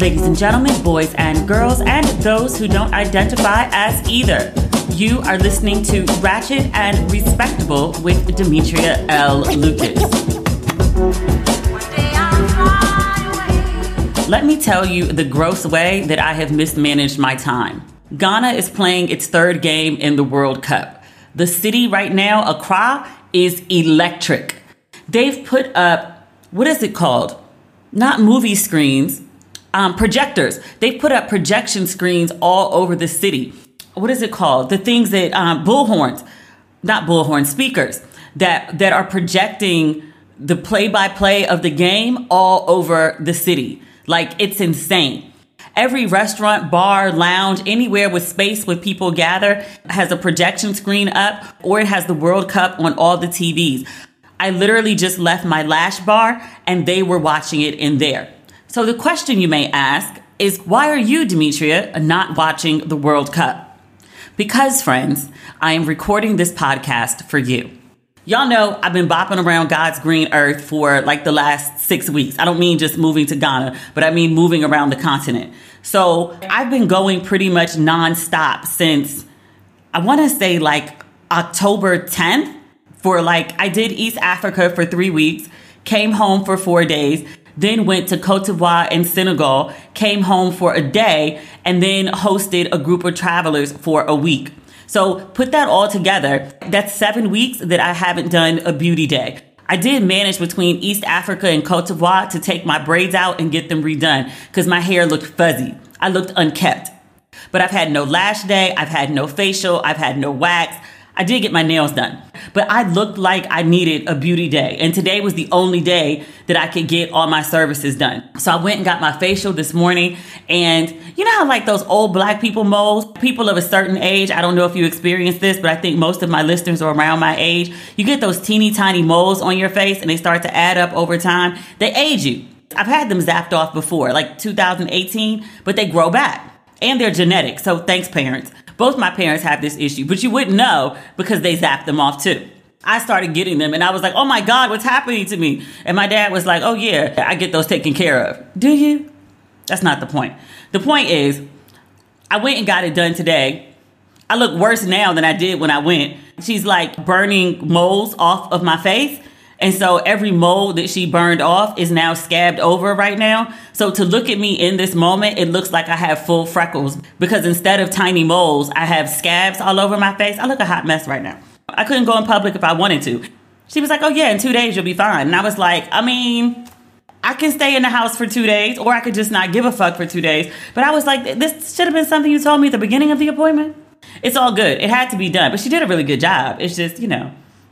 Ladies and gentlemen, boys and girls, and those who don't identify as either. You are listening to Ratchet and Respectable with Demetria L. Lucas. Let me tell you the gross way that I have mismanaged my time. Ghana is playing its third game in the World Cup. The city right now, Accra, is electric. They've put up, what is it called? Not movie screens, um, projectors. They put up projection screens all over the city. What is it called? The things that um, bullhorns, not bullhorn speakers that that are projecting the play-by-play of the game all over the city. Like it's insane. Every restaurant, bar, lounge, anywhere with space where people gather has a projection screen up or it has the World Cup on all the TVs. I literally just left my lash bar and they were watching it in there. So the question you may ask is why are you, Demetria, not watching the World Cup? Because, friends, I am recording this podcast for you. Y'all know I've been bopping around God's green earth for like the last six weeks. I don't mean just moving to Ghana, but I mean moving around the continent. So I've been going pretty much nonstop since I want to say like October 10th for like, I did East Africa for three weeks, came home for four days, then went to Cote d'Ivoire and Senegal, came home for a day, and then hosted a group of travelers for a week. So put that all together. That's seven weeks that I haven't done a beauty day. I did manage between East Africa and Cote d'Ivoire to take my braids out and get them redone because my hair looked fuzzy. I looked unkept. But I've had no lash day, I've had no facial, I've had no wax. I did get my nails done, but I looked like I needed a beauty day. And today was the only day that I could get all my services done. So I went and got my facial this morning. And you know how, like, those old black people moles, people of a certain age, I don't know if you experienced this, but I think most of my listeners are around my age. You get those teeny tiny moles on your face and they start to add up over time. They age you. I've had them zapped off before, like 2018, but they grow back and they're genetic. So thanks, parents. Both my parents have this issue, but you wouldn't know because they zapped them off too. I started getting them and I was like, oh my God, what's happening to me? And my dad was like, oh yeah, I get those taken care of. Do you? That's not the point. The point is, I went and got it done today. I look worse now than I did when I went. She's like burning moles off of my face. And so every mole that she burned off is now scabbed over right now. So to look at me in this moment, it looks like I have full freckles because instead of tiny moles, I have scabs all over my face. I look a hot mess right now. I couldn't go in public if I wanted to. She was like, Oh, yeah, in two days you'll be fine. And I was like, I mean, I can stay in the house for two days, or I could just not give a fuck for two days. But I was like, This should have been something you told me at the beginning of the appointment. It's all good. It had to be done. But she did a really good job. It's just, you know,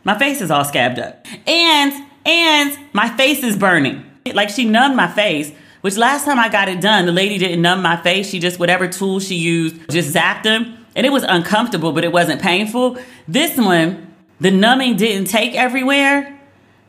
my face is all scabbed up. And and my face is burning. Like she numbed my face, which last time I got it done, the lady didn't numb my face. She just whatever tool she used, just zapped them. And it was uncomfortable, but it wasn't painful. This one, the numbing didn't take everywhere.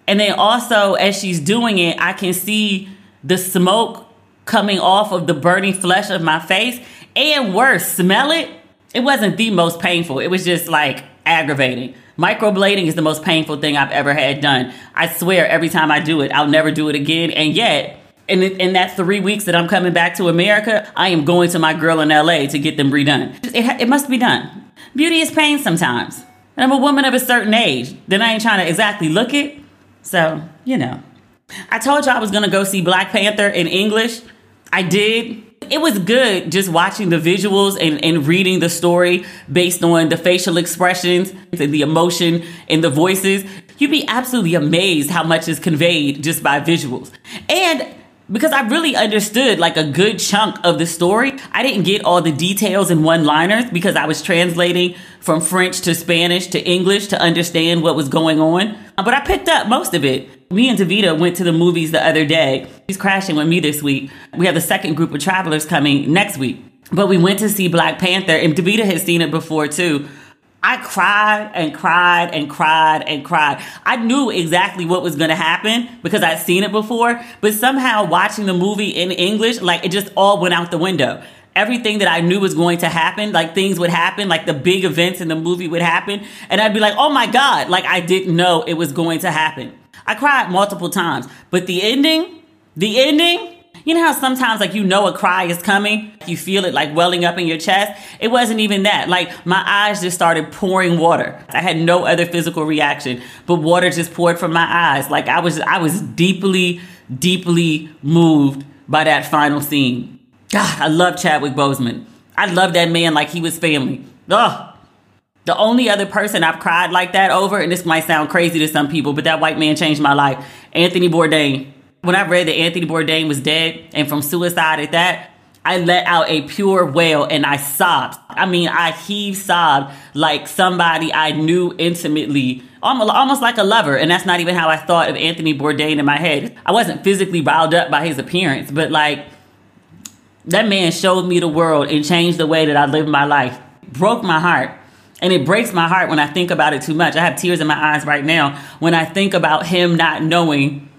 And then also as she's doing it, I can see the smoke coming off of the burning flesh of my face. And worse, smell it. It wasn't the most painful. It was just like aggravating. Microblading is the most painful thing I've ever had done. I swear every time I do it, I'll never do it again. And yet, in, in that three weeks that I'm coming back to America, I am going to my girl in LA to get them redone. It, it must be done. Beauty is pain sometimes. And I'm a woman of a certain age. Then I ain't trying to exactly look it. So, you know. I told you I was gonna go see Black Panther in English. I did. It was good just watching the visuals and, and reading the story based on the facial expressions and the emotion and the voices. You'd be absolutely amazed how much is conveyed just by visuals. And because I really understood like a good chunk of the story. I didn't get all the details in one liners because I was translating from French to Spanish to English to understand what was going on. But I picked up most of it. Me and Davita went to the movies the other day. He's crashing with me this week. We have the second group of travelers coming next week. But we went to see Black Panther, and Davita had seen it before too. I cried and cried and cried and cried. I knew exactly what was going to happen because I'd seen it before, but somehow watching the movie in English, like it just all went out the window. Everything that I knew was going to happen, like things would happen, like the big events in the movie would happen, and I'd be like, oh my God, like I didn't know it was going to happen. I cried multiple times, but the ending, the ending, you know how sometimes like you know a cry is coming, you feel it like welling up in your chest. It wasn't even that. Like my eyes just started pouring water. I had no other physical reaction, but water just poured from my eyes. Like I was I was deeply deeply moved by that final scene. God, I love Chadwick Boseman. I love that man like he was family. Ugh. The only other person I've cried like that over, and this might sound crazy to some people, but that white man changed my life. Anthony Bourdain. When I read that Anthony Bourdain was dead and from suicide at that, I let out a pure wail and I sobbed. I mean, I heaved sobbed like somebody I knew intimately, almost like a lover. And that's not even how I thought of Anthony Bourdain in my head. I wasn't physically riled up by his appearance, but like that man showed me the world and changed the way that I lived my life. Broke my heart. And it breaks my heart when I think about it too much. I have tears in my eyes right now when I think about him not knowing.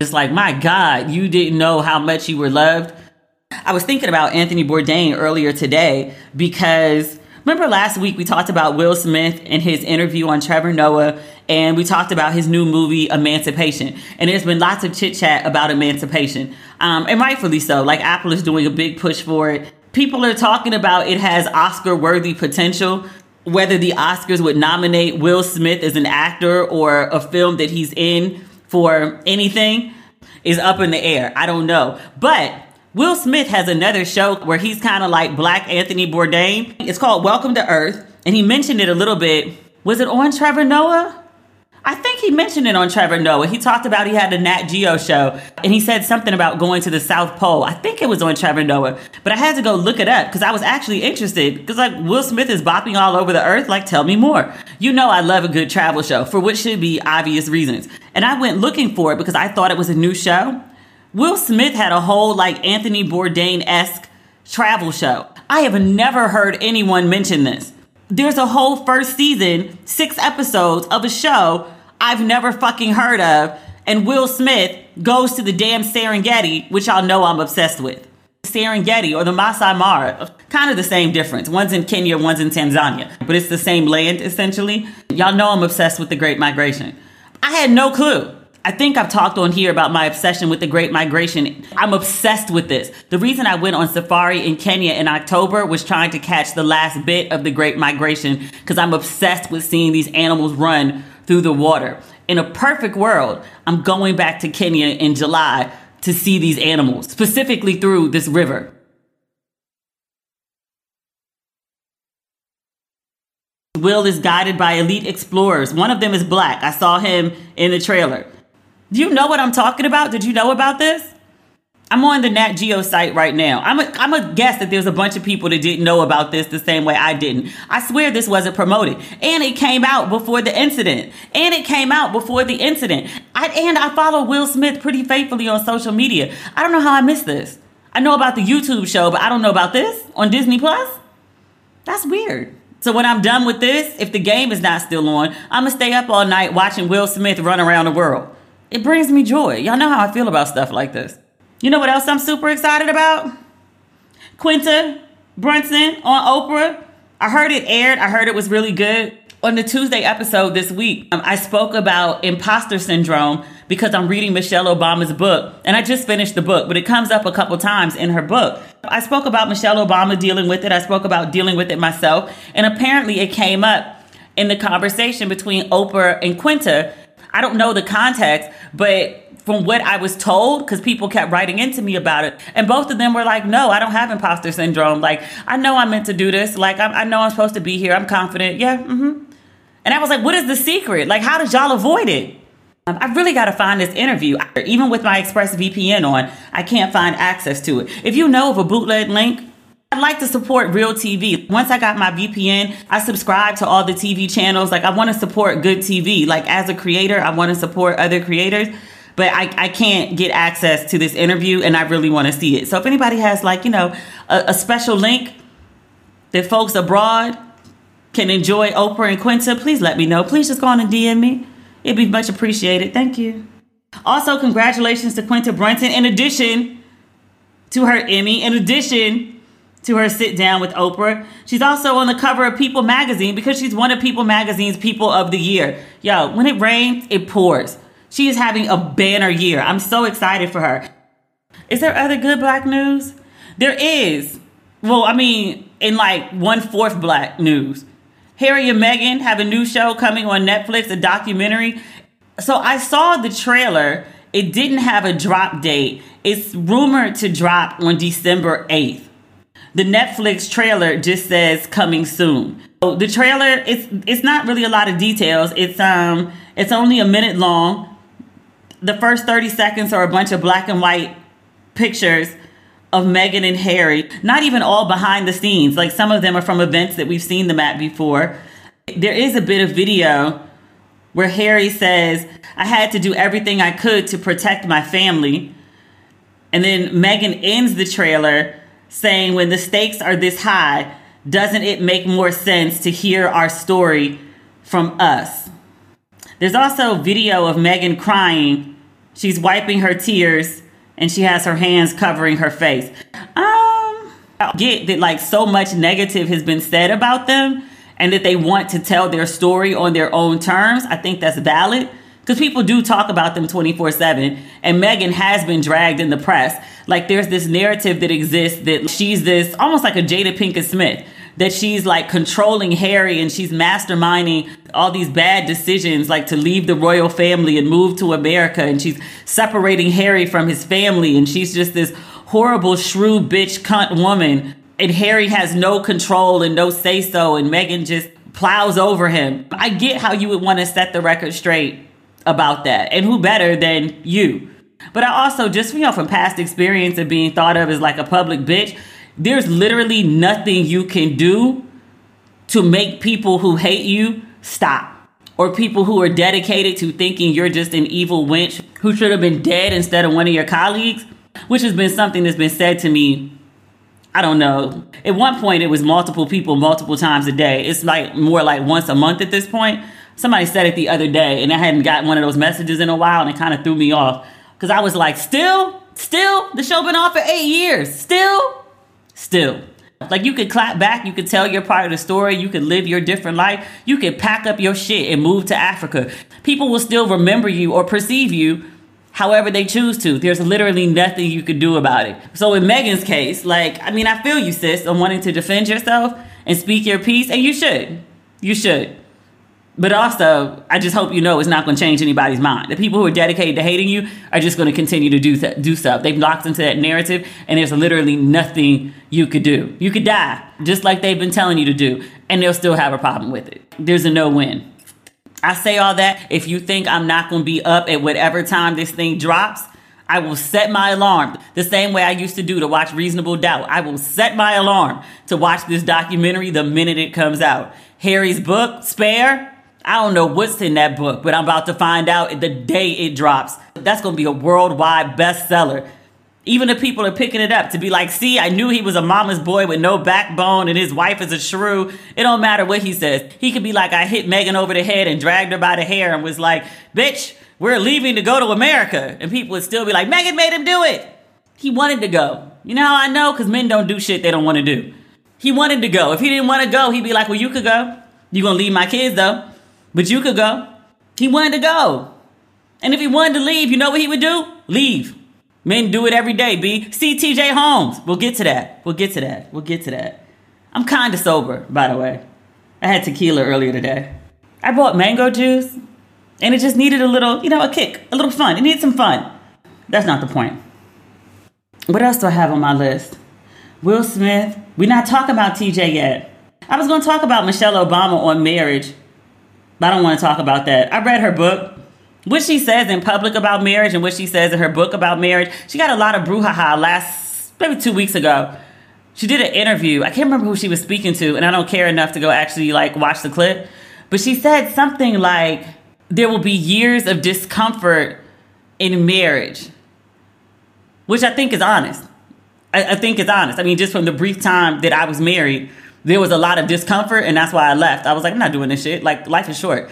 It's like, my God, you didn't know how much you were loved. I was thinking about Anthony Bourdain earlier today because remember last week we talked about Will Smith and his interview on Trevor Noah, and we talked about his new movie Emancipation. And there's been lots of chit chat about emancipation, um, and rightfully so. Like Apple is doing a big push for it. People are talking about it has Oscar worthy potential whether the Oscars would nominate Will Smith as an actor or a film that he's in for anything is up in the air. I don't know. But Will Smith has another show where he's kind of like Black Anthony Bourdain. It's called Welcome to Earth. And he mentioned it a little bit. Was it on Trevor Noah? I think he mentioned it on Trevor Noah. He talked about he had a Nat Geo show and he said something about going to the South Pole. I think it was on Trevor Noah, but I had to go look it up because I was actually interested because like Will Smith is bopping all over the earth. Like, tell me more. You know, I love a good travel show for what should be obvious reasons. And I went looking for it because I thought it was a new show. Will Smith had a whole like Anthony Bourdain esque travel show. I have never heard anyone mention this. There's a whole first season, six episodes of a show I've never fucking heard of. And Will Smith goes to the damn Serengeti, which y'all know I'm obsessed with. Serengeti or the Masai Mara, kind of the same difference. One's in Kenya, one's in Tanzania, but it's the same land essentially. Y'all know I'm obsessed with the Great Migration. I had no clue. I think I've talked on here about my obsession with the Great Migration. I'm obsessed with this. The reason I went on safari in Kenya in October was trying to catch the last bit of the Great Migration because I'm obsessed with seeing these animals run through the water. In a perfect world, I'm going back to Kenya in July to see these animals, specifically through this river. Will is guided by elite explorers. One of them is black. I saw him in the trailer. Do you know what I'm talking about? Did you know about this? I'm on the Nat Geo site right now. I'm a, I'm a guess that there's a bunch of people that didn't know about this the same way I didn't. I swear this wasn't promoted. And it came out before the incident. And it came out before the incident. I, and I follow Will Smith pretty faithfully on social media. I don't know how I missed this. I know about the YouTube show, but I don't know about this on Disney Plus. That's weird. So when I'm done with this, if the game is not still on, I'm gonna stay up all night watching Will Smith run around the world. It brings me joy. Y'all know how I feel about stuff like this. You know what else I'm super excited about? Quinta Brunson on Oprah. I heard it aired. I heard it was really good. On the Tuesday episode this week, um, I spoke about imposter syndrome because I'm reading Michelle Obama's book and I just finished the book, but it comes up a couple times in her book. I spoke about Michelle Obama dealing with it. I spoke about dealing with it myself. And apparently it came up in the conversation between Oprah and Quinta. I don't know the context, but from what I was told, because people kept writing into me about it, and both of them were like, "No, I don't have imposter syndrome. Like, I know I'm meant to do this. Like, I, I know I'm supposed to be here. I'm confident. Yeah, mm-hmm." And I was like, "What is the secret? Like, how did y'all avoid it?" Um, I really got to find this interview. Even with my ExpressVPN on, I can't find access to it. If you know of a bootleg link, I'd like to support real TV. Once I got my VPN, I subscribe to all the TV channels. Like, I want to support good TV. Like, as a creator, I want to support other creators but I, I can't get access to this interview and I really want to see it. So if anybody has like, you know, a, a special link that folks abroad can enjoy Oprah and Quinta, please let me know. Please just go on and DM me. It'd be much appreciated. Thank you. Also, congratulations to Quinta Brunson in addition to her Emmy, in addition to her sit down with Oprah. She's also on the cover of People magazine because she's one of People magazine's People of the Year. Yo, when it rains, it pours. She is having a banner year. I'm so excited for her. Is there other good black news? There is. Well, I mean, in like one fourth black news. Harry and Meghan have a new show coming on Netflix, a documentary. So I saw the trailer. It didn't have a drop date. It's rumored to drop on December 8th. The Netflix trailer just says coming soon. So the trailer it's it's not really a lot of details. It's um it's only a minute long the first 30 seconds are a bunch of black and white pictures of Meghan and Harry, not even all behind the scenes. Like some of them are from events that we've seen them at before. There is a bit of video where Harry says, I had to do everything I could to protect my family. And then Meghan ends the trailer saying, When the stakes are this high, doesn't it make more sense to hear our story from us? There's also video of Meghan crying She's wiping her tears and she has her hands covering her face. Um, I get that like so much negative has been said about them and that they want to tell their story on their own terms. I think that's valid because people do talk about them 24 7 and Meghan has been dragged in the press. Like there's this narrative that exists that she's this almost like a Jada Pinkett Smith that she's like controlling Harry and she's masterminding all these bad decisions, like to leave the royal family and move to America. And she's separating Harry from his family. And she's just this horrible, shrew bitch cunt woman. And Harry has no control and no say so. And Meghan just plows over him. I get how you would want to set the record straight about that. And who better than you? But I also, just you know, from past experience of being thought of as like a public bitch, there's literally nothing you can do to make people who hate you stop. Or people who are dedicated to thinking you're just an evil wench who should have been dead instead of one of your colleagues, which has been something that's been said to me. I don't know. At one point, it was multiple people multiple times a day. It's like more like once a month at this point. Somebody said it the other day, and I hadn't gotten one of those messages in a while, and it kind of threw me off because I was like, still, still, the show been off for eight years, still still. Like you could clap back, you could tell your part of the story, you could live your different life, you could pack up your shit and move to Africa. People will still remember you or perceive you however they choose to. There's literally nothing you could do about it. So in Meghan's case, like, I mean, I feel you, sis, on wanting to defend yourself and speak your piece, and you should. You should. But also, I just hope you know it's not going to change anybody's mind. The people who are dedicated to hating you are just going to continue to do th- do stuff. They've locked into that narrative, and there's literally nothing you could do. You could die, just like they've been telling you to do, and they'll still have a problem with it. There's a no win. I say all that. If you think I'm not going to be up at whatever time this thing drops, I will set my alarm the same way I used to do to watch Reasonable Doubt. I will set my alarm to watch this documentary the minute it comes out. Harry's book, Spare, I don't know what's in that book, but I'm about to find out the day it drops. That's going to be a worldwide bestseller. Even the people are picking it up to be like, see, I knew he was a mama's boy with no backbone and his wife is a shrew. It don't matter what he says. He could be like, I hit Meghan over the head and dragged her by the hair and was like, bitch, we're leaving to go to America. And people would still be like, Meghan made him do it. He wanted to go. You know how I know? Because men don't do shit they don't want to do. He wanted to go. If he didn't want to go, he'd be like, well, you could go. you to leave my kids, though. But you could go. He wanted to go. And if he wanted to leave, you know what he would do? Leave. Men do it every day, B. See TJ Holmes. We'll get to that. We'll get to that. We'll get to that. I'm kind of sober, by the way. I had tequila earlier today. I bought mango juice, and it just needed a little, you know, a kick, a little fun. It needed some fun. That's not the point. What else do I have on my list? Will Smith. We're not talking about TJ yet. I was going to talk about Michelle Obama on marriage, I don't want to talk about that. I read her book. What she says in public about marriage and what she says in her book about marriage. She got a lot of brouhaha last, maybe two weeks ago. She did an interview. I can't remember who she was speaking to, and I don't care enough to go actually like watch the clip. But she said something like, there will be years of discomfort in marriage, which I think is honest. I, I think is honest. I mean, just from the brief time that I was married, there was a lot of discomfort, and that's why I left. I was like, I'm not doing this shit. Like, life is short.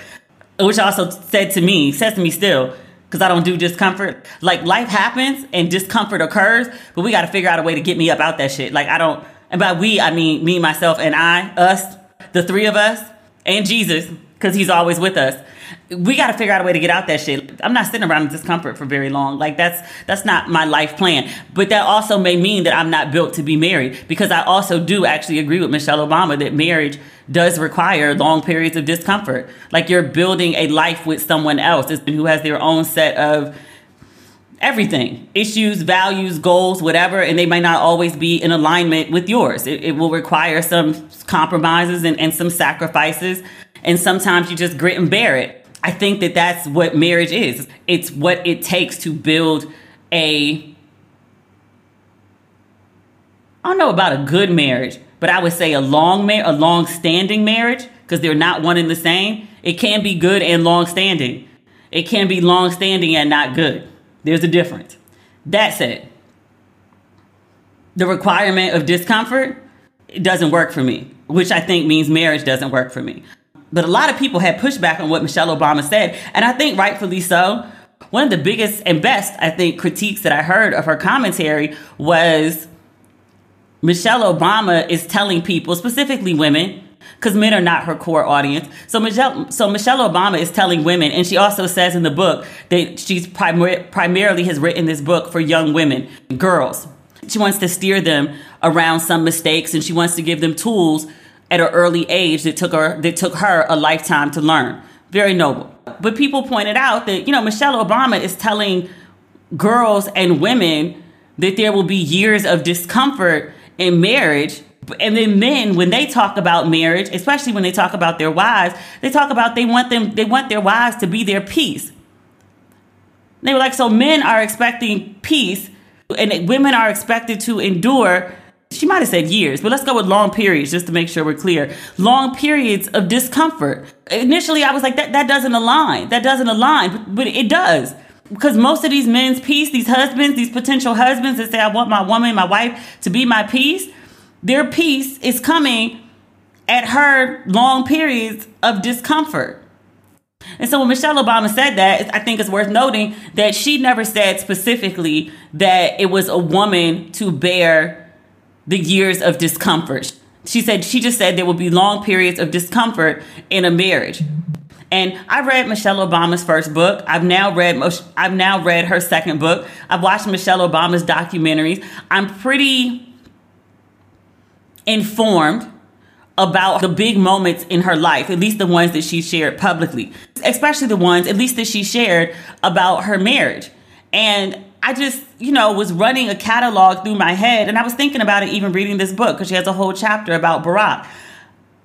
Which also said to me, says to me still, because I don't do discomfort. Like, life happens and discomfort occurs, but we got to figure out a way to get me up out that shit. Like, I don't, and by we, I mean me, myself, and I, us, the three of us, and Jesus, because he's always with us we got to figure out a way to get out that shit. I'm not sitting around in discomfort for very long. Like that's that's not my life plan. But that also may mean that I'm not built to be married because I also do actually agree with Michelle Obama that marriage does require long periods of discomfort. Like you're building a life with someone else who has their own set of everything issues values goals whatever and they might not always be in alignment with yours it, it will require some compromises and, and some sacrifices and sometimes you just grit and bear it I think that that's what marriage is. It's what it takes to build a I don't know about a good marriage, but I would say a long mar- a long standing marriage because they're not one and the same. It can be good and long standing. It can be long standing and not good. There's a difference. That said, the requirement of discomfort it doesn't work for me, which I think means marriage doesn't work for me. But a lot of people had pushback on what Michelle Obama said, and I think rightfully so. One of the biggest and best, I think, critiques that I heard of her commentary was Michelle Obama is telling people, specifically women, because men are not her core audience. So Michelle, so Michelle Obama is telling women, and she also says in the book that she's primar- primarily has written this book for young women, girls. She wants to steer them around some mistakes, and she wants to give them tools at an early age that took her that took her a lifetime to learn. Very noble. But people pointed out that, you know, Michelle Obama is telling girls and women that there will be years of discomfort in marriage. And then men, when they talk about marriage, especially when they talk about their wives, they talk about they want them they want their wives to be their peace. They were like, so men are expecting peace and women are expected to endure she might have said years, but let's go with long periods just to make sure we're clear. Long periods of discomfort. Initially, I was like, that, that doesn't align. That doesn't align, but, but it does. Because most of these men's peace, these husbands, these potential husbands that say, I want my woman, my wife to be my peace, their peace is coming at her long periods of discomfort. And so when Michelle Obama said that, I think it's worth noting that she never said specifically that it was a woman to bear the years of discomfort. She said she just said there will be long periods of discomfort in a marriage. And I read Michelle Obama's first book. I've now read I've now read her second book. I've watched Michelle Obama's documentaries. I'm pretty informed about the big moments in her life, at least the ones that she shared publicly, especially the ones at least that she shared about her marriage. And I just, you know, was running a catalog through my head and I was thinking about it even reading this book because she has a whole chapter about Barack.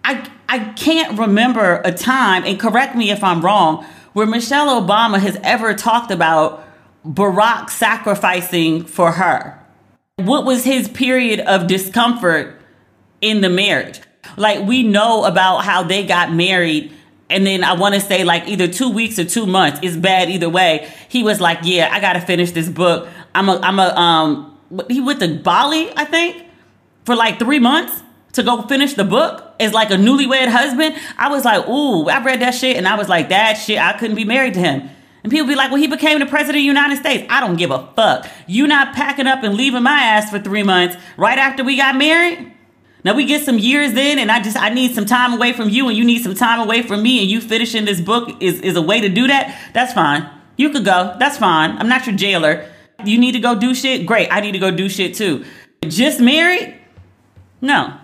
I I can't remember a time, and correct me if I'm wrong, where Michelle Obama has ever talked about Barack sacrificing for her. What was his period of discomfort in the marriage? Like we know about how they got married and then I want to say like either two weeks or two months. It's bad either way. He was like, "Yeah, I got to finish this book. I'm a, I'm a, um, he went to Bali, I think, for like three months to go finish the book as like a newlywed husband. I was like, ooh, I read that shit and I was like, that shit, I couldn't be married to him. And people be like, well, he became the president of the United States. I don't give a fuck. You not packing up and leaving my ass for three months right after we got married? Now we get some years in and I just I need some time away from you and you need some time away from me and you finishing this book is, is a way to do that. That's fine. You could go. That's fine. I'm not your jailer. You need to go do shit? Great. I need to go do shit too. Just married? No.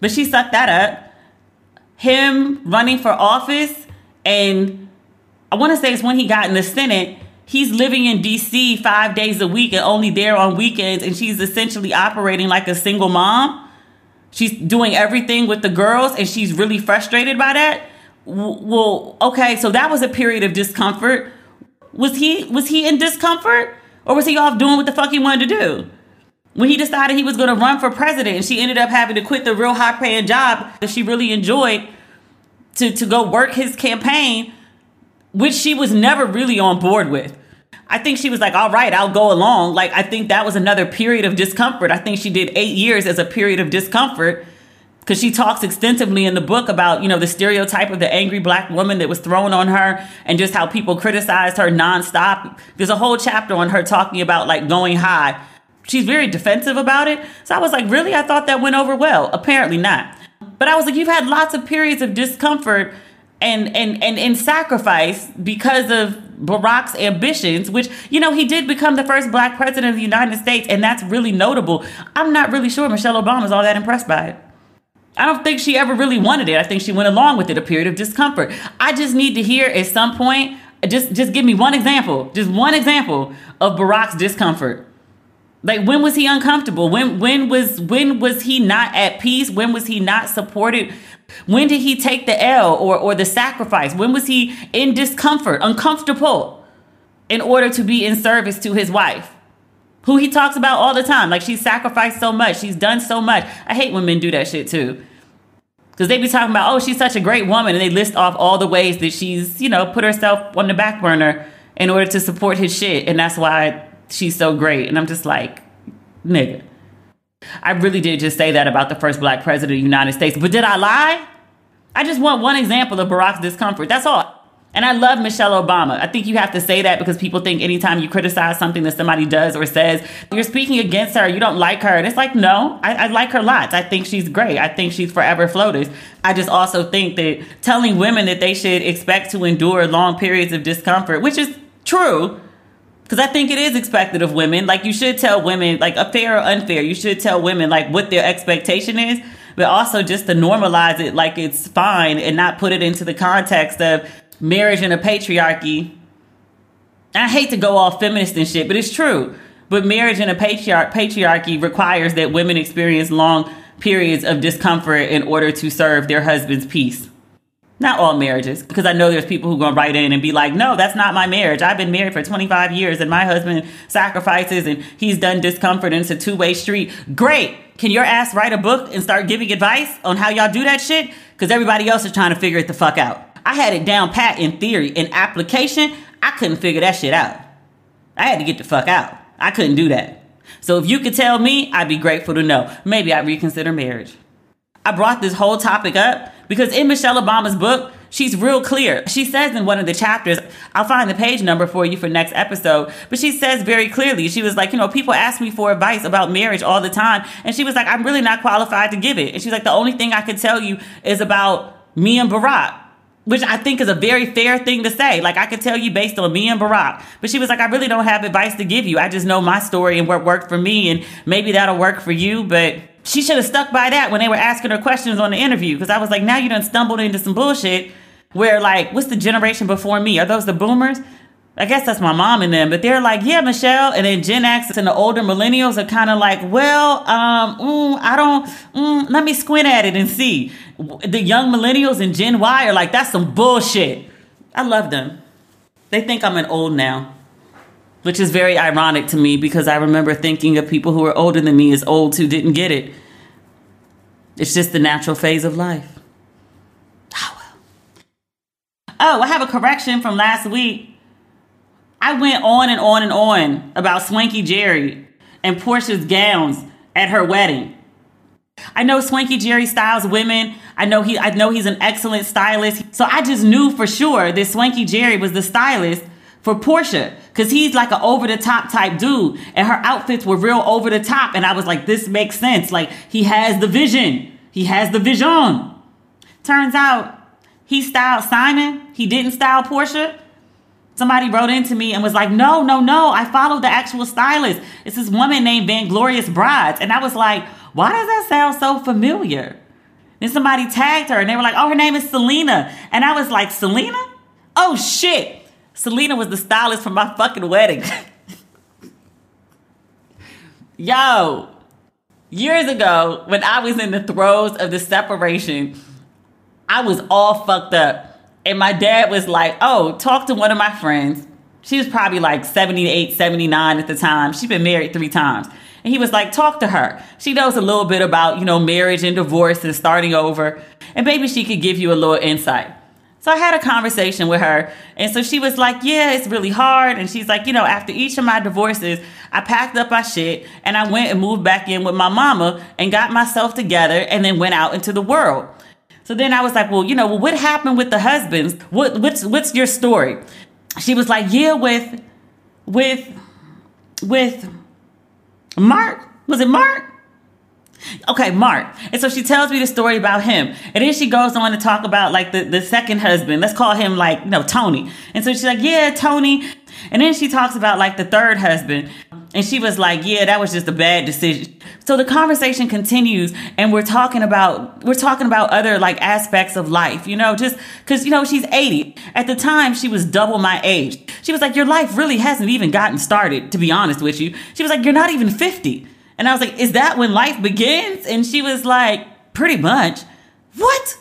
But she sucked that up. Him running for office and I want to say it's when he got in the Senate. He's living in DC five days a week and only there on weekends, and she's essentially operating like a single mom. She's doing everything with the girls, and she's really frustrated by that. Well, okay, so that was a period of discomfort. Was he was he in discomfort, or was he off doing what the fuck he wanted to do? When he decided he was going to run for president, and she ended up having to quit the real high paying job that she really enjoyed to to go work his campaign which she was never really on board with. I think she was like, all right, I'll go along. Like, I think that was another period of discomfort. I think she did eight years as a period of discomfort because she talks extensively in the book about, you know, the stereotype of the angry black woman that was thrown on her and just how people criticized her nonstop. There's a whole chapter on her talking about like going high. She's very defensive about it. So I was like, really? I thought that went over well. Apparently not. But I was like, you've had lots of periods of discomfort and and and in sacrifice because of Barack's ambitions, which you know he did become the first black president of the United States, and that's really notable. I'm not really sure Michelle Obama's all that impressed by it. I don't think she ever really wanted it. I think she went along with it, a period of discomfort. I just need to hear at some point, just just give me one example, just one example of Barack's discomfort. Like when was he uncomfortable? When when was when was he not at peace? When was he not supported when did he take the L or, or the sacrifice? When was he in discomfort, uncomfortable, in order to be in service to his wife? Who he talks about all the time. Like she's sacrificed so much, she's done so much. I hate when men do that shit too. Because they be talking about, oh, she's such a great woman, and they list off all the ways that she's, you know, put herself on the back burner in order to support his shit. And that's why she's so great. And I'm just like, nigga. I really did just say that about the first black president of the United States. But did I lie? I just want one example of Barack's discomfort. That's all. And I love Michelle Obama. I think you have to say that because people think anytime you criticize something that somebody does or says, you're speaking against her, you don't like her. And it's like, no, I, I like her lots. I think she's great. I think she's forever FLOTUS. I just also think that telling women that they should expect to endure long periods of discomfort, which is true, because I think it is expected of women. Like you should tell women, like a fair or unfair, you should tell women like what their expectation is, but also just to normalize it like it's fine and not put it into the context of marriage and a patriarchy. I hate to go all feminist and shit, but it's true. But marriage and a patriarch patriarchy requires that women experience long periods of discomfort in order to serve their husband's peace. Not all marriages, because I know there's people who are going to write in and be like, no, that's not my marriage. I've been married for 25 years and my husband sacrifices and he's done discomfort and it's a two way street. Great. Can your ass write a book and start giving advice on how y'all do that shit? Because everybody else is trying to figure it the fuck out. I had it down pat in theory. In application, I couldn't figure that shit out. I had to get the fuck out. I couldn't do that. So if you could tell me, I'd be grateful to know. Maybe I'd reconsider marriage. I brought this whole topic up because in Michelle Obama's book, she's real clear. She says in one of the chapters, I'll find the page number for you for next episode, but she says very clearly, she was like, you know, people ask me for advice about marriage all the time. And she was like, I'm really not qualified to give it. And she's like, the only thing I can tell you is about me and Barack which I think is a very fair thing to say. Like I could tell you based on me and Barack, but she was like, I really don't have advice to give you. I just know my story and what worked for me, and maybe that'll work for you. But she should have stuck by that when they were asking her questions on the interview because I was like, now you done stumbled into some bullshit where like, what's the generation before me? Are those the boomers? I guess that's my mom and them, but they're like, yeah, Michelle. And then Gen X and the older millennials are kind of like, well, um, mm, I don't, mm, let me squint at it and see. The young millennials and Gen Y are like, that's some bullshit. I love them. They think I'm an old now which is very ironic to me because I remember thinking of people who were older than me as old who didn't get it. It's just the natural phase of life. Oh, well. Oh, I have a correction from last week. I went on and on and on about Swanky Jerry and Porsha's gowns at her wedding. I know Swanky Jerry styles women. I know he I know he's an excellent stylist. So I just knew for sure that Swanky Jerry was the stylist for Porsha because he's like an over the top type dude, and her outfits were real over the top. And I was like, this makes sense. Like he has the vision. He has the vision. Turns out he styled Simon. He didn't style Porsha. Somebody wrote into me and was like, no, no, no. I followed the actual stylist. It's this woman named Vanglorious Brides. And I was like, why does that sound so familiar? Then somebody tagged her and they were like, oh, her name is Selena. And I was like, Selena? Oh, shit. Selena was the stylist for my fucking wedding. Yo, years ago, when I was in the throes of the separation, I was all fucked up. And my dad was like, oh, talk to one of my friends. She was probably like 78, 79 at the time. She'd been married three times. And he was like, talk to her. She knows a little bit about, you know, marriage and divorce and starting over. And maybe she could give you a little insight. So I had a conversation with her. And so she was like, Yeah, it's really hard. And she's like, You know, after each of my divorces, I packed up my shit and I went and moved back in with my mama and got myself together and then went out into the world. So then I was like, Well, you know, well, what happened with the husbands? What what's what's your story? She was like, Yeah, with with with Mark. Was it Mark? Okay, Mark. And so she tells me the story about him. And then she goes on to talk about like the, the second husband. Let's call him like, no, Tony. And so she's like, yeah, Tony. And then she talks about like the third husband. And she was like, yeah, that was just a bad decision. So the conversation continues and we're talking about we're talking about other like aspects of life, you know, just cuz you know, she's 80. At the time she was double my age. She was like, "Your life really hasn't even gotten started, to be honest with you." She was like, "You're not even 50." And I was like, Is that when life begins? And she was like, Pretty much. What?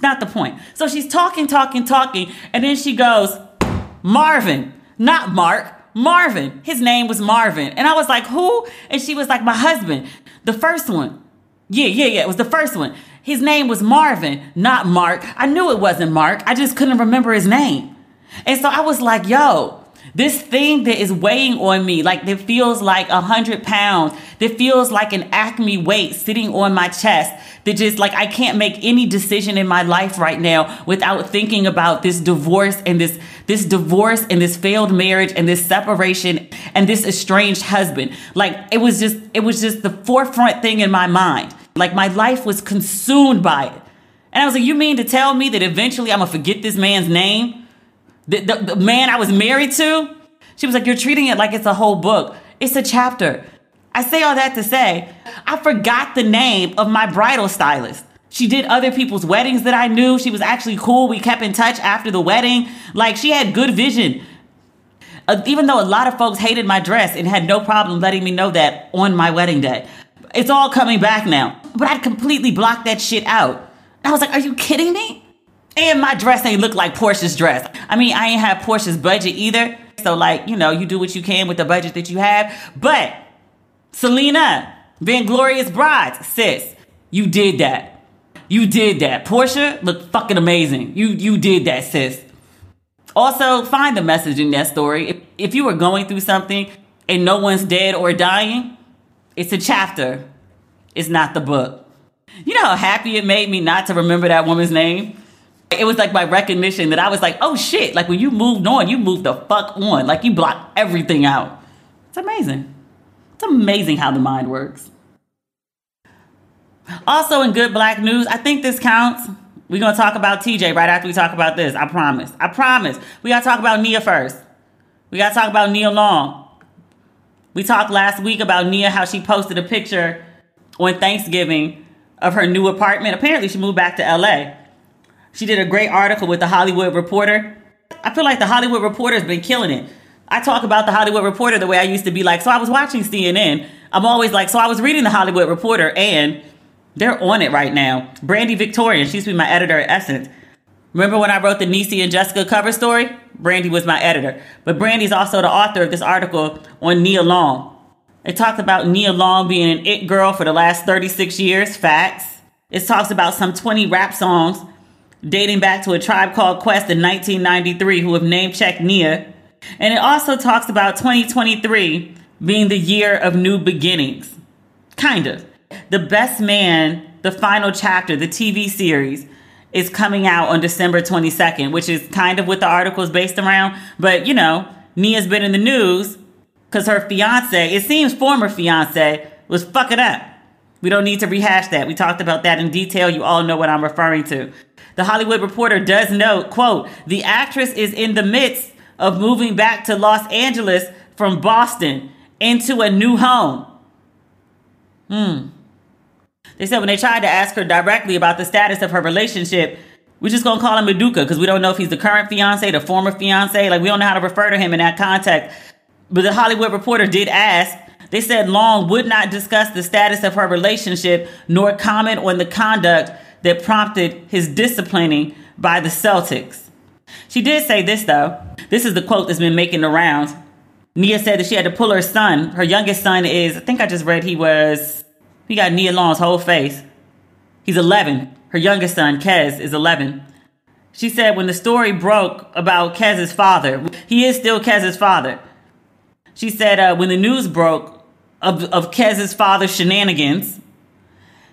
Not the point. So she's talking, talking, talking. And then she goes, Marvin, not Mark, Marvin. His name was Marvin. And I was like, Who? And she was like, My husband, the first one. Yeah, yeah, yeah. It was the first one. His name was Marvin, not Mark. I knew it wasn't Mark. I just couldn't remember his name. And so I was like, Yo, this thing that is weighing on me, like that feels like a hundred pounds, that feels like an acme weight sitting on my chest, that just like I can't make any decision in my life right now without thinking about this divorce and this this divorce and this failed marriage and this separation and this estranged husband. Like it was just it was just the forefront thing in my mind. Like my life was consumed by it. And I was like, you mean to tell me that eventually I'm gonna forget this man's name? The, the, the man I was married to? She was like, You're treating it like it's a whole book. It's a chapter. I say all that to say, I forgot the name of my bridal stylist. She did other people's weddings that I knew. She was actually cool. We kept in touch after the wedding. Like, she had good vision. Uh, even though a lot of folks hated my dress and had no problem letting me know that on my wedding day. It's all coming back now. But I'd completely blocked that shit out. I was like, Are you kidding me? And my dress ain't look like Porsha's dress. I mean, I ain't have Porsha's budget either. So, like, you know, you do what you can with the budget that you have. But Selena, Vanglorious Brides, sis, you did that. You did that. Porsha looked fucking amazing. You you did that, sis. Also, find the message in that story. If, if you were going through something and no one's dead or dying, it's a chapter. It's not the book. You know how happy it made me not to remember that woman's name? It was like my recognition that I was like, oh shit, like when you moved on, you moved the fuck on. Like you blocked everything out. It's amazing. It's amazing how the mind works. Also, in good black news, I think this counts. We're gonna talk about TJ right after we talk about this. I promise. I promise. We gotta talk about Nia first. We gotta talk about Nia Long. We talked last week about Nia, how she posted a picture on Thanksgiving of her new apartment. Apparently, she moved back to LA. She did a great article with the Hollywood Reporter. I feel like the Hollywood Reporter's been killing it. I talk about the Hollywood Reporter the way I used to be like, so I was watching CNN. I'm always like, so I was reading the Hollywood Reporter and they're on it right now. Brande Victorian, she used to be my editor at Essence. Remember when I wrote the Niecy and Jessica cover story? Brande was my editor. But Brande's also the author of this article on Nia Long. It talks about Nia Long being an it girl for the last 36 years, facts. It talks about some 20 rap songs dating back to a tribe called Quest in 1993 who have name checked Nia. And it also talks about 2023 being the year of new beginnings. Kind of. The Best Man, the final chapter, the TV series, is coming out on December 22nd, which is kind of what the article is based around. But, you know, Nia's been in the news because her fiance, it seems former fiance, was fucking up. We don't need to rehash that. We talked about that in detail. You all know what I'm referring to. The Hollywood Reporter does note, quote, the actress is in the midst of moving back to Los Angeles from Boston into a new home. Hmm. They said when they tried to ask her directly about the status of her relationship, we're just gonna call him Udoka because we don't know if he's the current fiance, the former fiance. Like we don't know how to refer to him in that context. But the Hollywood Reporter did ask. They said Long would not discuss the status of her relationship nor comment on the conduct that prompted his disciplining by the Celtics. She did say this though. This is the quote that's been making the rounds. Nia said that she had to pull her son. Her youngest son is, I think I just read he was he got Nia Long's whole face. He's 11. Her youngest son, Kez, is 11. She said when the story broke about Kez's father, he is still Kez's father. She said uh, when the news broke of, of Kez's father's shenanigans,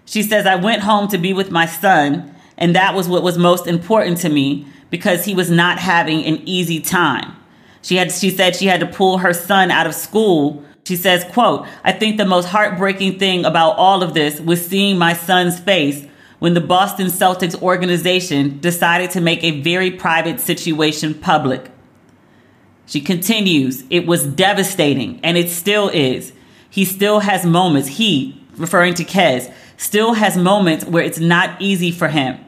she says, I went home to be with my son, and that was what was most important to me because he was not having an easy time. She had she said she had to pull her son out of school she says, quote, I think the most heartbreaking thing about all of this was seeing my son's face when the Boston Celtics organization decided to make a very private situation public. She continues, it was devastating, and it still is. He still has moments, he, referring to Kez, still has moments where it's not easy for him.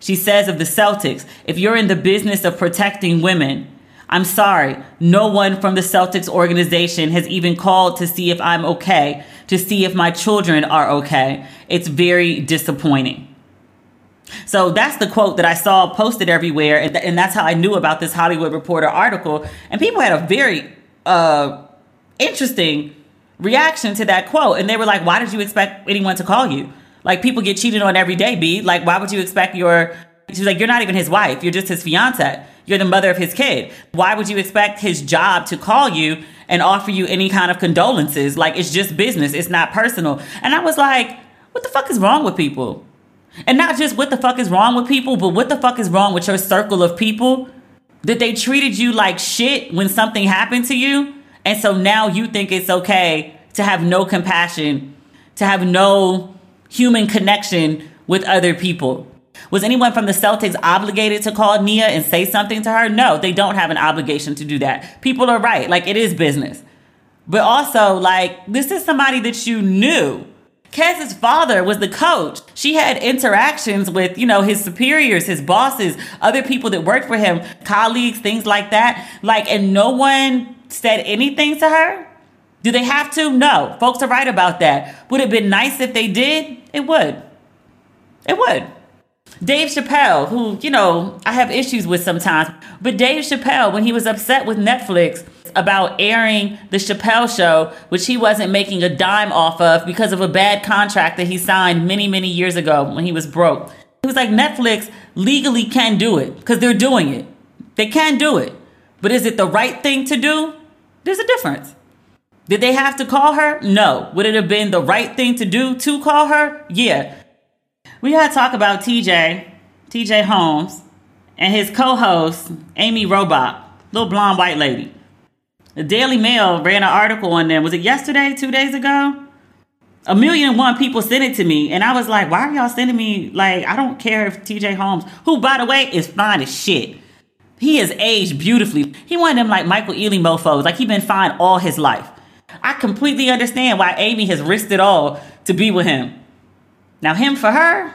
She says of the Celtics, if you're in the business of protecting women, I'm sorry, no one from the Celtics organization has even called to see if I'm okay, to see if my children are okay. It's very disappointing. So that's the quote that I saw posted everywhere, and, th- and that's how I knew about this Hollywood Reporter article. And people had a very uh, interesting reaction to that quote, and they were like, "Why did you expect anyone to call you? Like people get cheated on every day, B. Like why would you expect your?" She's like, "You're not even his wife. You're just his fiance." You're the mother of his kid. Why would you expect his job to call you and offer you any kind of condolences? Like it's just business, it's not personal. And I was like, what the fuck is wrong with people? And not just what the fuck is wrong with people, but what the fuck is wrong with your circle of people? That they treated you like shit when something happened to you. And so now you think it's okay to have no compassion, to have no human connection with other people. Was anyone from the Celtics obligated to call Nia and say something to her? No, they don't have an obligation to do that. People are right. Like, it is business. But also, like, this is somebody that you knew. Kez's father was the coach. She had interactions with, you know, his superiors, his bosses, other people that worked for him, colleagues, things like that. Like, and no one said anything to her? Do they have to? No. Folks are right about that. Would it have been nice if they did? It would. It would. Dave Chappelle, who, you know, I have issues with sometimes, but Dave Chappelle, when he was upset with Netflix about airing the Chappelle show, which he wasn't making a dime off of because of a bad contract that he signed many, many years ago when he was broke. He was like, Netflix legally can do it because they're doing it. They can do it. But is it the right thing to do? There's a difference. Did they have to call her? No. Would it have been the right thing to do to call her? Yeah we got to talk about TJ, TJ Holmes, and his co host, Amy Robach, little blonde white lady. The Daily Mail ran an article on them. Was it yesterday, two days ago? A million and one people sent it to me, and I was like, why are y'all sending me? Like, I don't care if TJ Holmes, who, by the way, is fine as shit. He has aged beautifully. He one of them like Michael Ealy mofos. Like he been fine all his life. I completely understand why Amy has risked it all to be with him. Now, him for her,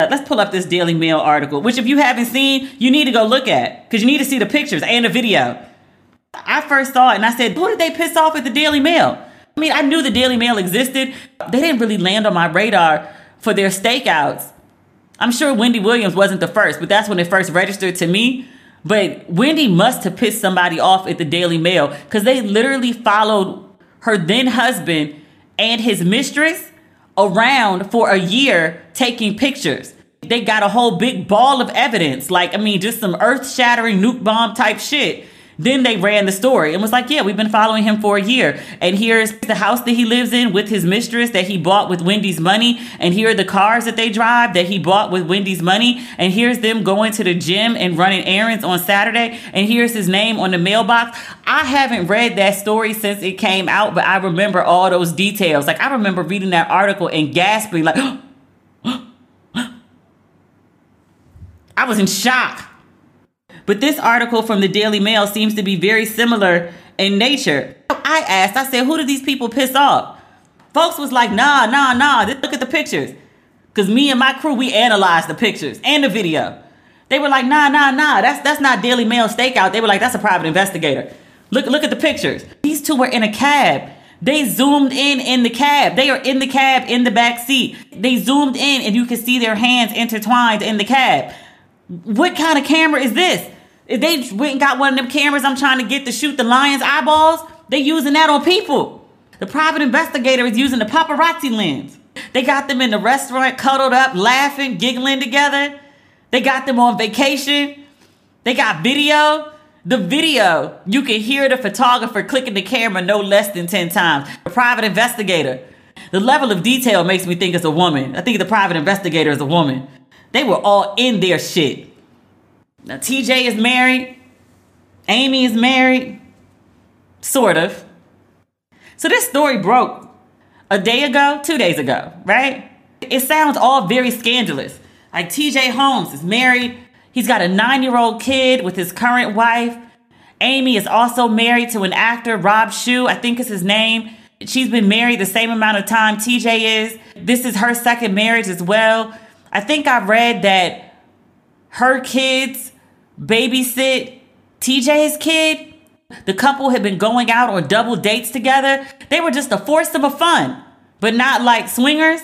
let's pull up this Daily Mail article, which if you haven't seen, you need to go look at because you need to see the pictures and the video. I first saw it and I said, who did they piss off at the Daily Mail? I mean, I knew the Daily Mail existed. They didn't really land on my radar for their stakeouts. I'm sure Wendy Williams wasn't the first, but that's when it first registered to me. But Wendy must have pissed somebody off at the Daily Mail because they literally followed her then husband and his mistress around for a year taking pictures. They got a whole big ball of evidence. Like, I mean, just some earth shattering nuke bomb type shit. Then they ran the story and was like, yeah, we've been following him for a year. And here's the house that he lives in with his mistress that he bought with Wendy's money. And here are the cars that they drive that he bought with Wendy's money. And here's them going to the gym and running errands on Saturday. And here's his name on the mailbox. I haven't read that story since it came out, but I remember all those details. Like, I remember reading that article and gasping, like, I was in shock. But this article from the Daily Mail seems to be very similar in nature. I asked, I said, who do these people piss off? Folks was like, nah, nah, nah, look at the pictures. Because me and my crew, we analyzed the pictures and the video. They were like, nah, nah, nah, that's that's not Daily Mail stakeout. They were like, that's a private investigator. Look, look at the pictures. These two were in a cab. They zoomed in in the cab. They are in the cab in the back seat. They zoomed in and you can see their hands intertwined in the cab. What kind of camera is this? If they went and got one of them cameras I'm trying to get to shoot the lion's eyeballs, they using that on people. The private investigator is using the paparazzi lens. They got them in the restaurant, cuddled up, laughing, giggling together. They got them on vacation. They got video. The video, you can hear the photographer clicking the camera no less than 10 times. The private investigator. The level of detail makes me think it's a woman. I think the private investigator is a woman. They were all in their shit. Now, TJ is married. Amy is married. Sort of. So this story broke a day ago, two days ago, right? It sounds all very scandalous. Like TJ Holmes is married. He's got a nine year old kid with his current wife. Amy is also married to an actor, Rob Shue, I think is his name. She's been married the same amount of time TJ is. This is her second marriage as well. I think I read that her kids babysit TJ's kid. The couple had been going out on double dates together. They were just a force of a fun, but not like swingers.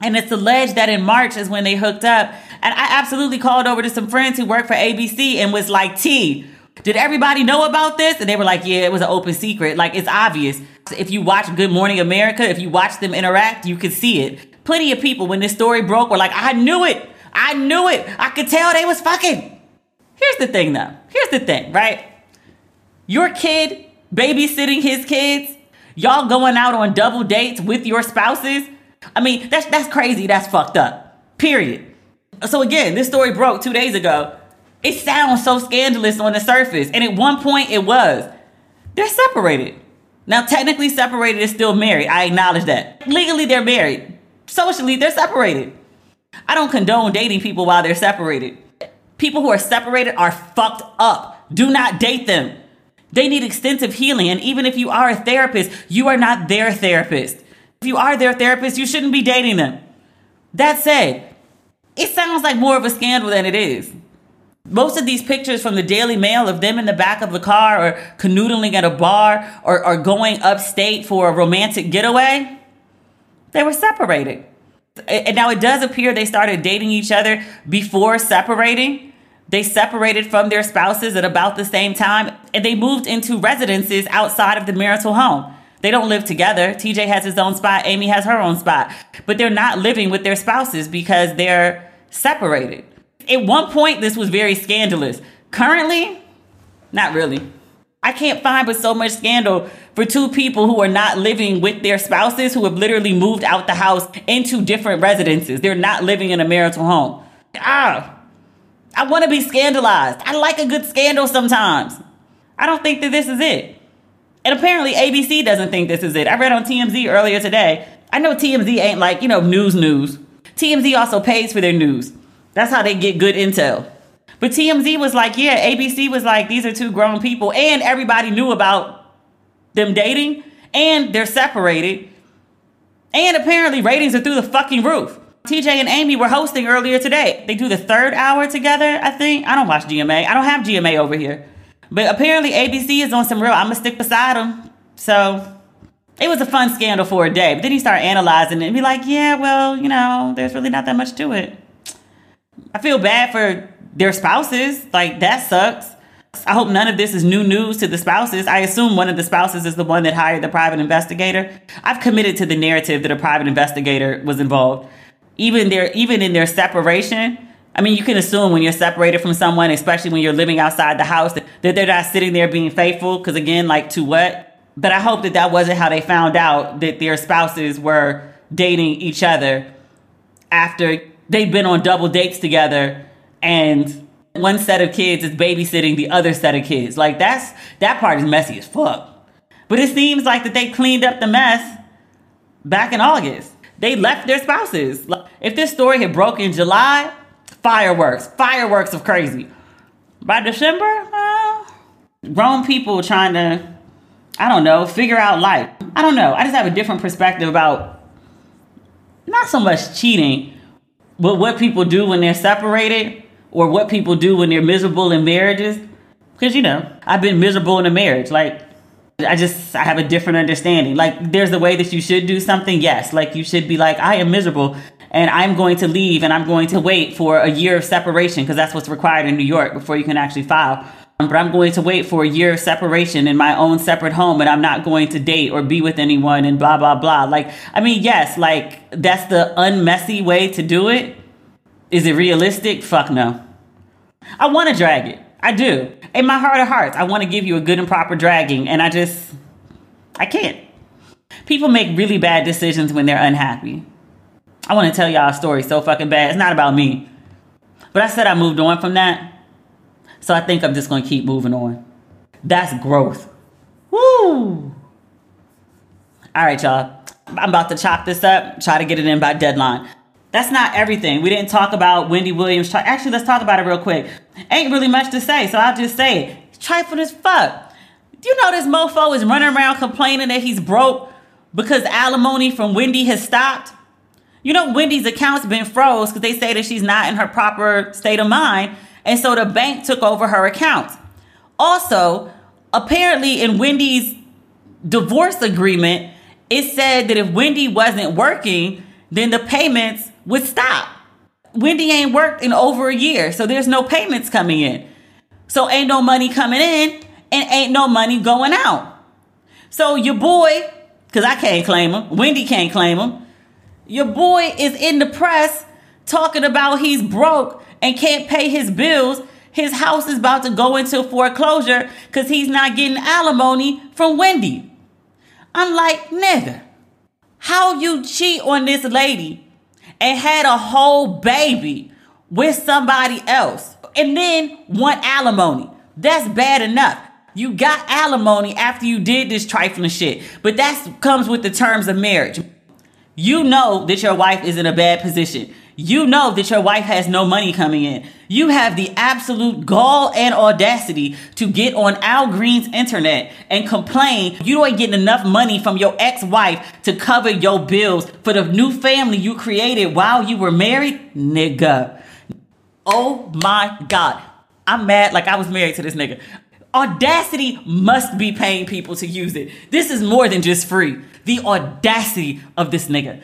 And it's alleged that in March is when they hooked up. And I absolutely called over to some friends who work for ABC and was like, T, did everybody know about this? And they were like, yeah, it was an open secret. Like, it's obvious. If you watch Good Morning America, if you watch them interact, you could see it. Plenty of people, when this story broke, were like, I knew it. I knew it. I could tell they was fucking. Here's the thing though. Here's the thing, right? Your kid babysitting his kids, y'all going out on double dates with your spouses. I mean, that's that's crazy. That's fucked up. Period. So again, this story broke 2 days ago. It sounds so scandalous on the surface, and at one point it was. They're separated. Now, technically separated is still married. I acknowledge that. Legally they're married. Socially they're separated. I don't condone dating people while they're separated. People who are separated are fucked up. Do not date them. They need extensive healing. And even if you are a therapist, you are not their therapist. If you are their therapist, you shouldn't be dating them. That said, it sounds like more of a scandal than it is. Most of these pictures from the Daily Mail of them in the back of the car or canoodling at a bar or, or going upstate for a romantic getaway, they were separated. And now it does appear they started dating each other before separating. They separated from their spouses at about the same time and they moved into residences outside of the marital home. They don't live together. TJ has his own spot, Amy has her own spot, but they're not living with their spouses because they're separated. At one point, this was very scandalous. Currently, not really. I can't find but so much scandal for two people who are not living with their spouses who have literally moved out the house into different residences. They're not living in a marital home. Ah, I want to be scandalized. I like a good scandal sometimes. I don't think that this is it. And apparently ABC doesn't think this is it. I read on TMZ earlier today. I know TMZ ain't like, you know, news news. TMZ also pays for their news. That's how they get good intel. But TMZ was like, yeah, ABC was like, these are two grown people, and everybody knew about them dating, and they're separated. And apparently ratings are through the fucking roof. TJ and Amy were hosting earlier today. They do the third hour together, I think. I don't watch GMA. I don't have GMA over here. But apparently ABC is on some real, I'm gonna stick beside them. So it was a fun scandal for a day. But then he started analyzing it and be like, yeah, well, you know, there's really not that much to it. I feel bad for their spouses. Like that sucks. I hope none of this is new news to the spouses. I assume one of the spouses is the one that hired the private investigator. I've committed to the narrative that a private investigator was involved. Even their even in their separation, I mean, you can assume when you're separated from someone, especially when you're living outside the house, that they're not sitting there being faithful. Because again, like to what? But I hope that that wasn't how they found out that their spouses were dating each other after they've been on double dates together and one set of kids is babysitting the other set of kids. Like that's that part is messy as fuck. But it seems like that they cleaned up the mess back in August. They left their spouses. If this story had broke in July, fireworks, fireworks of crazy. By December, uh, grown people trying to, I don't know, figure out life. I don't know. I just have a different perspective about not so much cheating, but what people do when they're separated or what people do when they're miserable in marriages. Because, you know, I've been miserable in a marriage. Like, I just, I have a different understanding. Like, there's a way that you should do something. Yes. Like, you should be like, I am miserable and I'm going to leave and I'm going to wait for a year of separation because that's what's required in New York before you can actually file. Um, but I'm going to wait for a year of separation in my own separate home and I'm not going to date or be with anyone and blah, blah, blah. Like, I mean, yes, like that's the unmessy way to do it. Is it realistic? Fuck no. I want to drag it. I do. In my heart of hearts, I want to give you a good and proper dragging, and I just, I can't. People make really bad decisions when they're unhappy. I want to tell y'all a story so fucking bad. It's not about me. But I said I moved on from that. So I think I'm just going to keep moving on. That's growth. Woo! All right, y'all. I'm about to chop this up, try to get it in by deadline. That's not everything. We didn't talk about Wendy Williams. Actually, let's talk about it real quick. Ain't really much to say, so I'll just say it. Trifling as fuck. Do you know this mofo is running around complaining that he's broke because alimony from Wendy has stopped? You know, Wendy's account's been froze because they say that she's not in her proper state of mind, and so the bank took over her account. Also, apparently in Wendy's divorce agreement, it said that if Wendy wasn't working, then the payments would stop. Wendy ain't worked in over a year, so there's no payments coming in. So ain't no money coming in and ain't no money going out. So your boy, because I can't claim him, Wendy can't claim him. Your boy is in the press talking about he's broke and can't pay his bills. His house is about to go into foreclosure because he's not getting alimony from Wendy. I'm like, nigga, how you cheat on this lady and had a whole baby with somebody else and then want alimony. That's bad enough. You got alimony after you did this trifling shit, but that comes with the terms of marriage. You know that your wife is in a bad position. You know that your wife has no money coming in. You have the absolute gall and audacity to get on Al Green's internet and complain you ain't getting enough money from your ex-wife to cover your bills for the new family you created while you were married? Nigga. Oh my God. I'm mad like I was married to this nigga. Audacity must be paying people to use it. This is more than just free. The audacity of this nigga.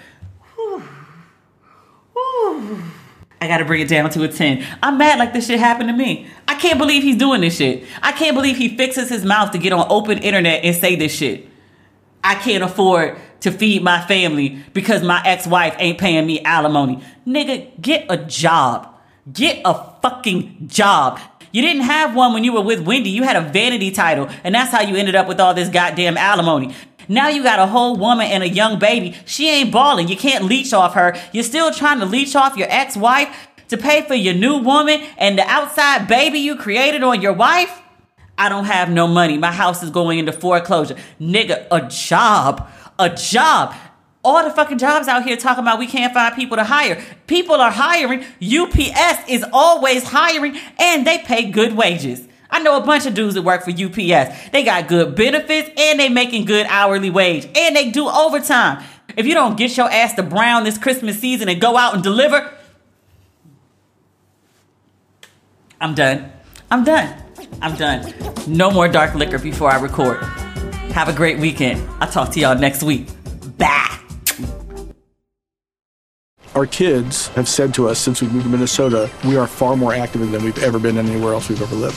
I gotta bring it down to a 10. I'm mad like this shit happened to me. I can't believe he's doing this shit. I can't believe he fixes his mouth to get on open internet and say this shit. I can't afford to feed my family because my ex-wife ain't paying me alimony. Nigga, get a job. Get a fucking job. You didn't have one when you were with Wendy. You had a vanity title, and that's how you ended up with all this goddamn alimony. Now you got a whole woman and a young baby. She ain't balling. You can't leech off her. You're still trying to leech off your ex wife to pay for your new woman and the outside baby you created on your wife? I don't have no money. My house is going into foreclosure. Nigga, a job. A job. All the fucking jobs out here talking about we can't find people to hire. People are hiring. UPS is always hiring and they pay good wages. I know a bunch of dudes that work for UPS. They got good benefits and they making good hourly wage and they do overtime. If you don't get your ass to Brown this Christmas season and go out and deliver, I'm done. I'm done. I'm done. No more dark liquor before I record. Have a great weekend. I'll talk to y'all next week. Bye. Our kids have said to us since we moved to Minnesota, we are far more active than we've ever been anywhere else we've ever lived.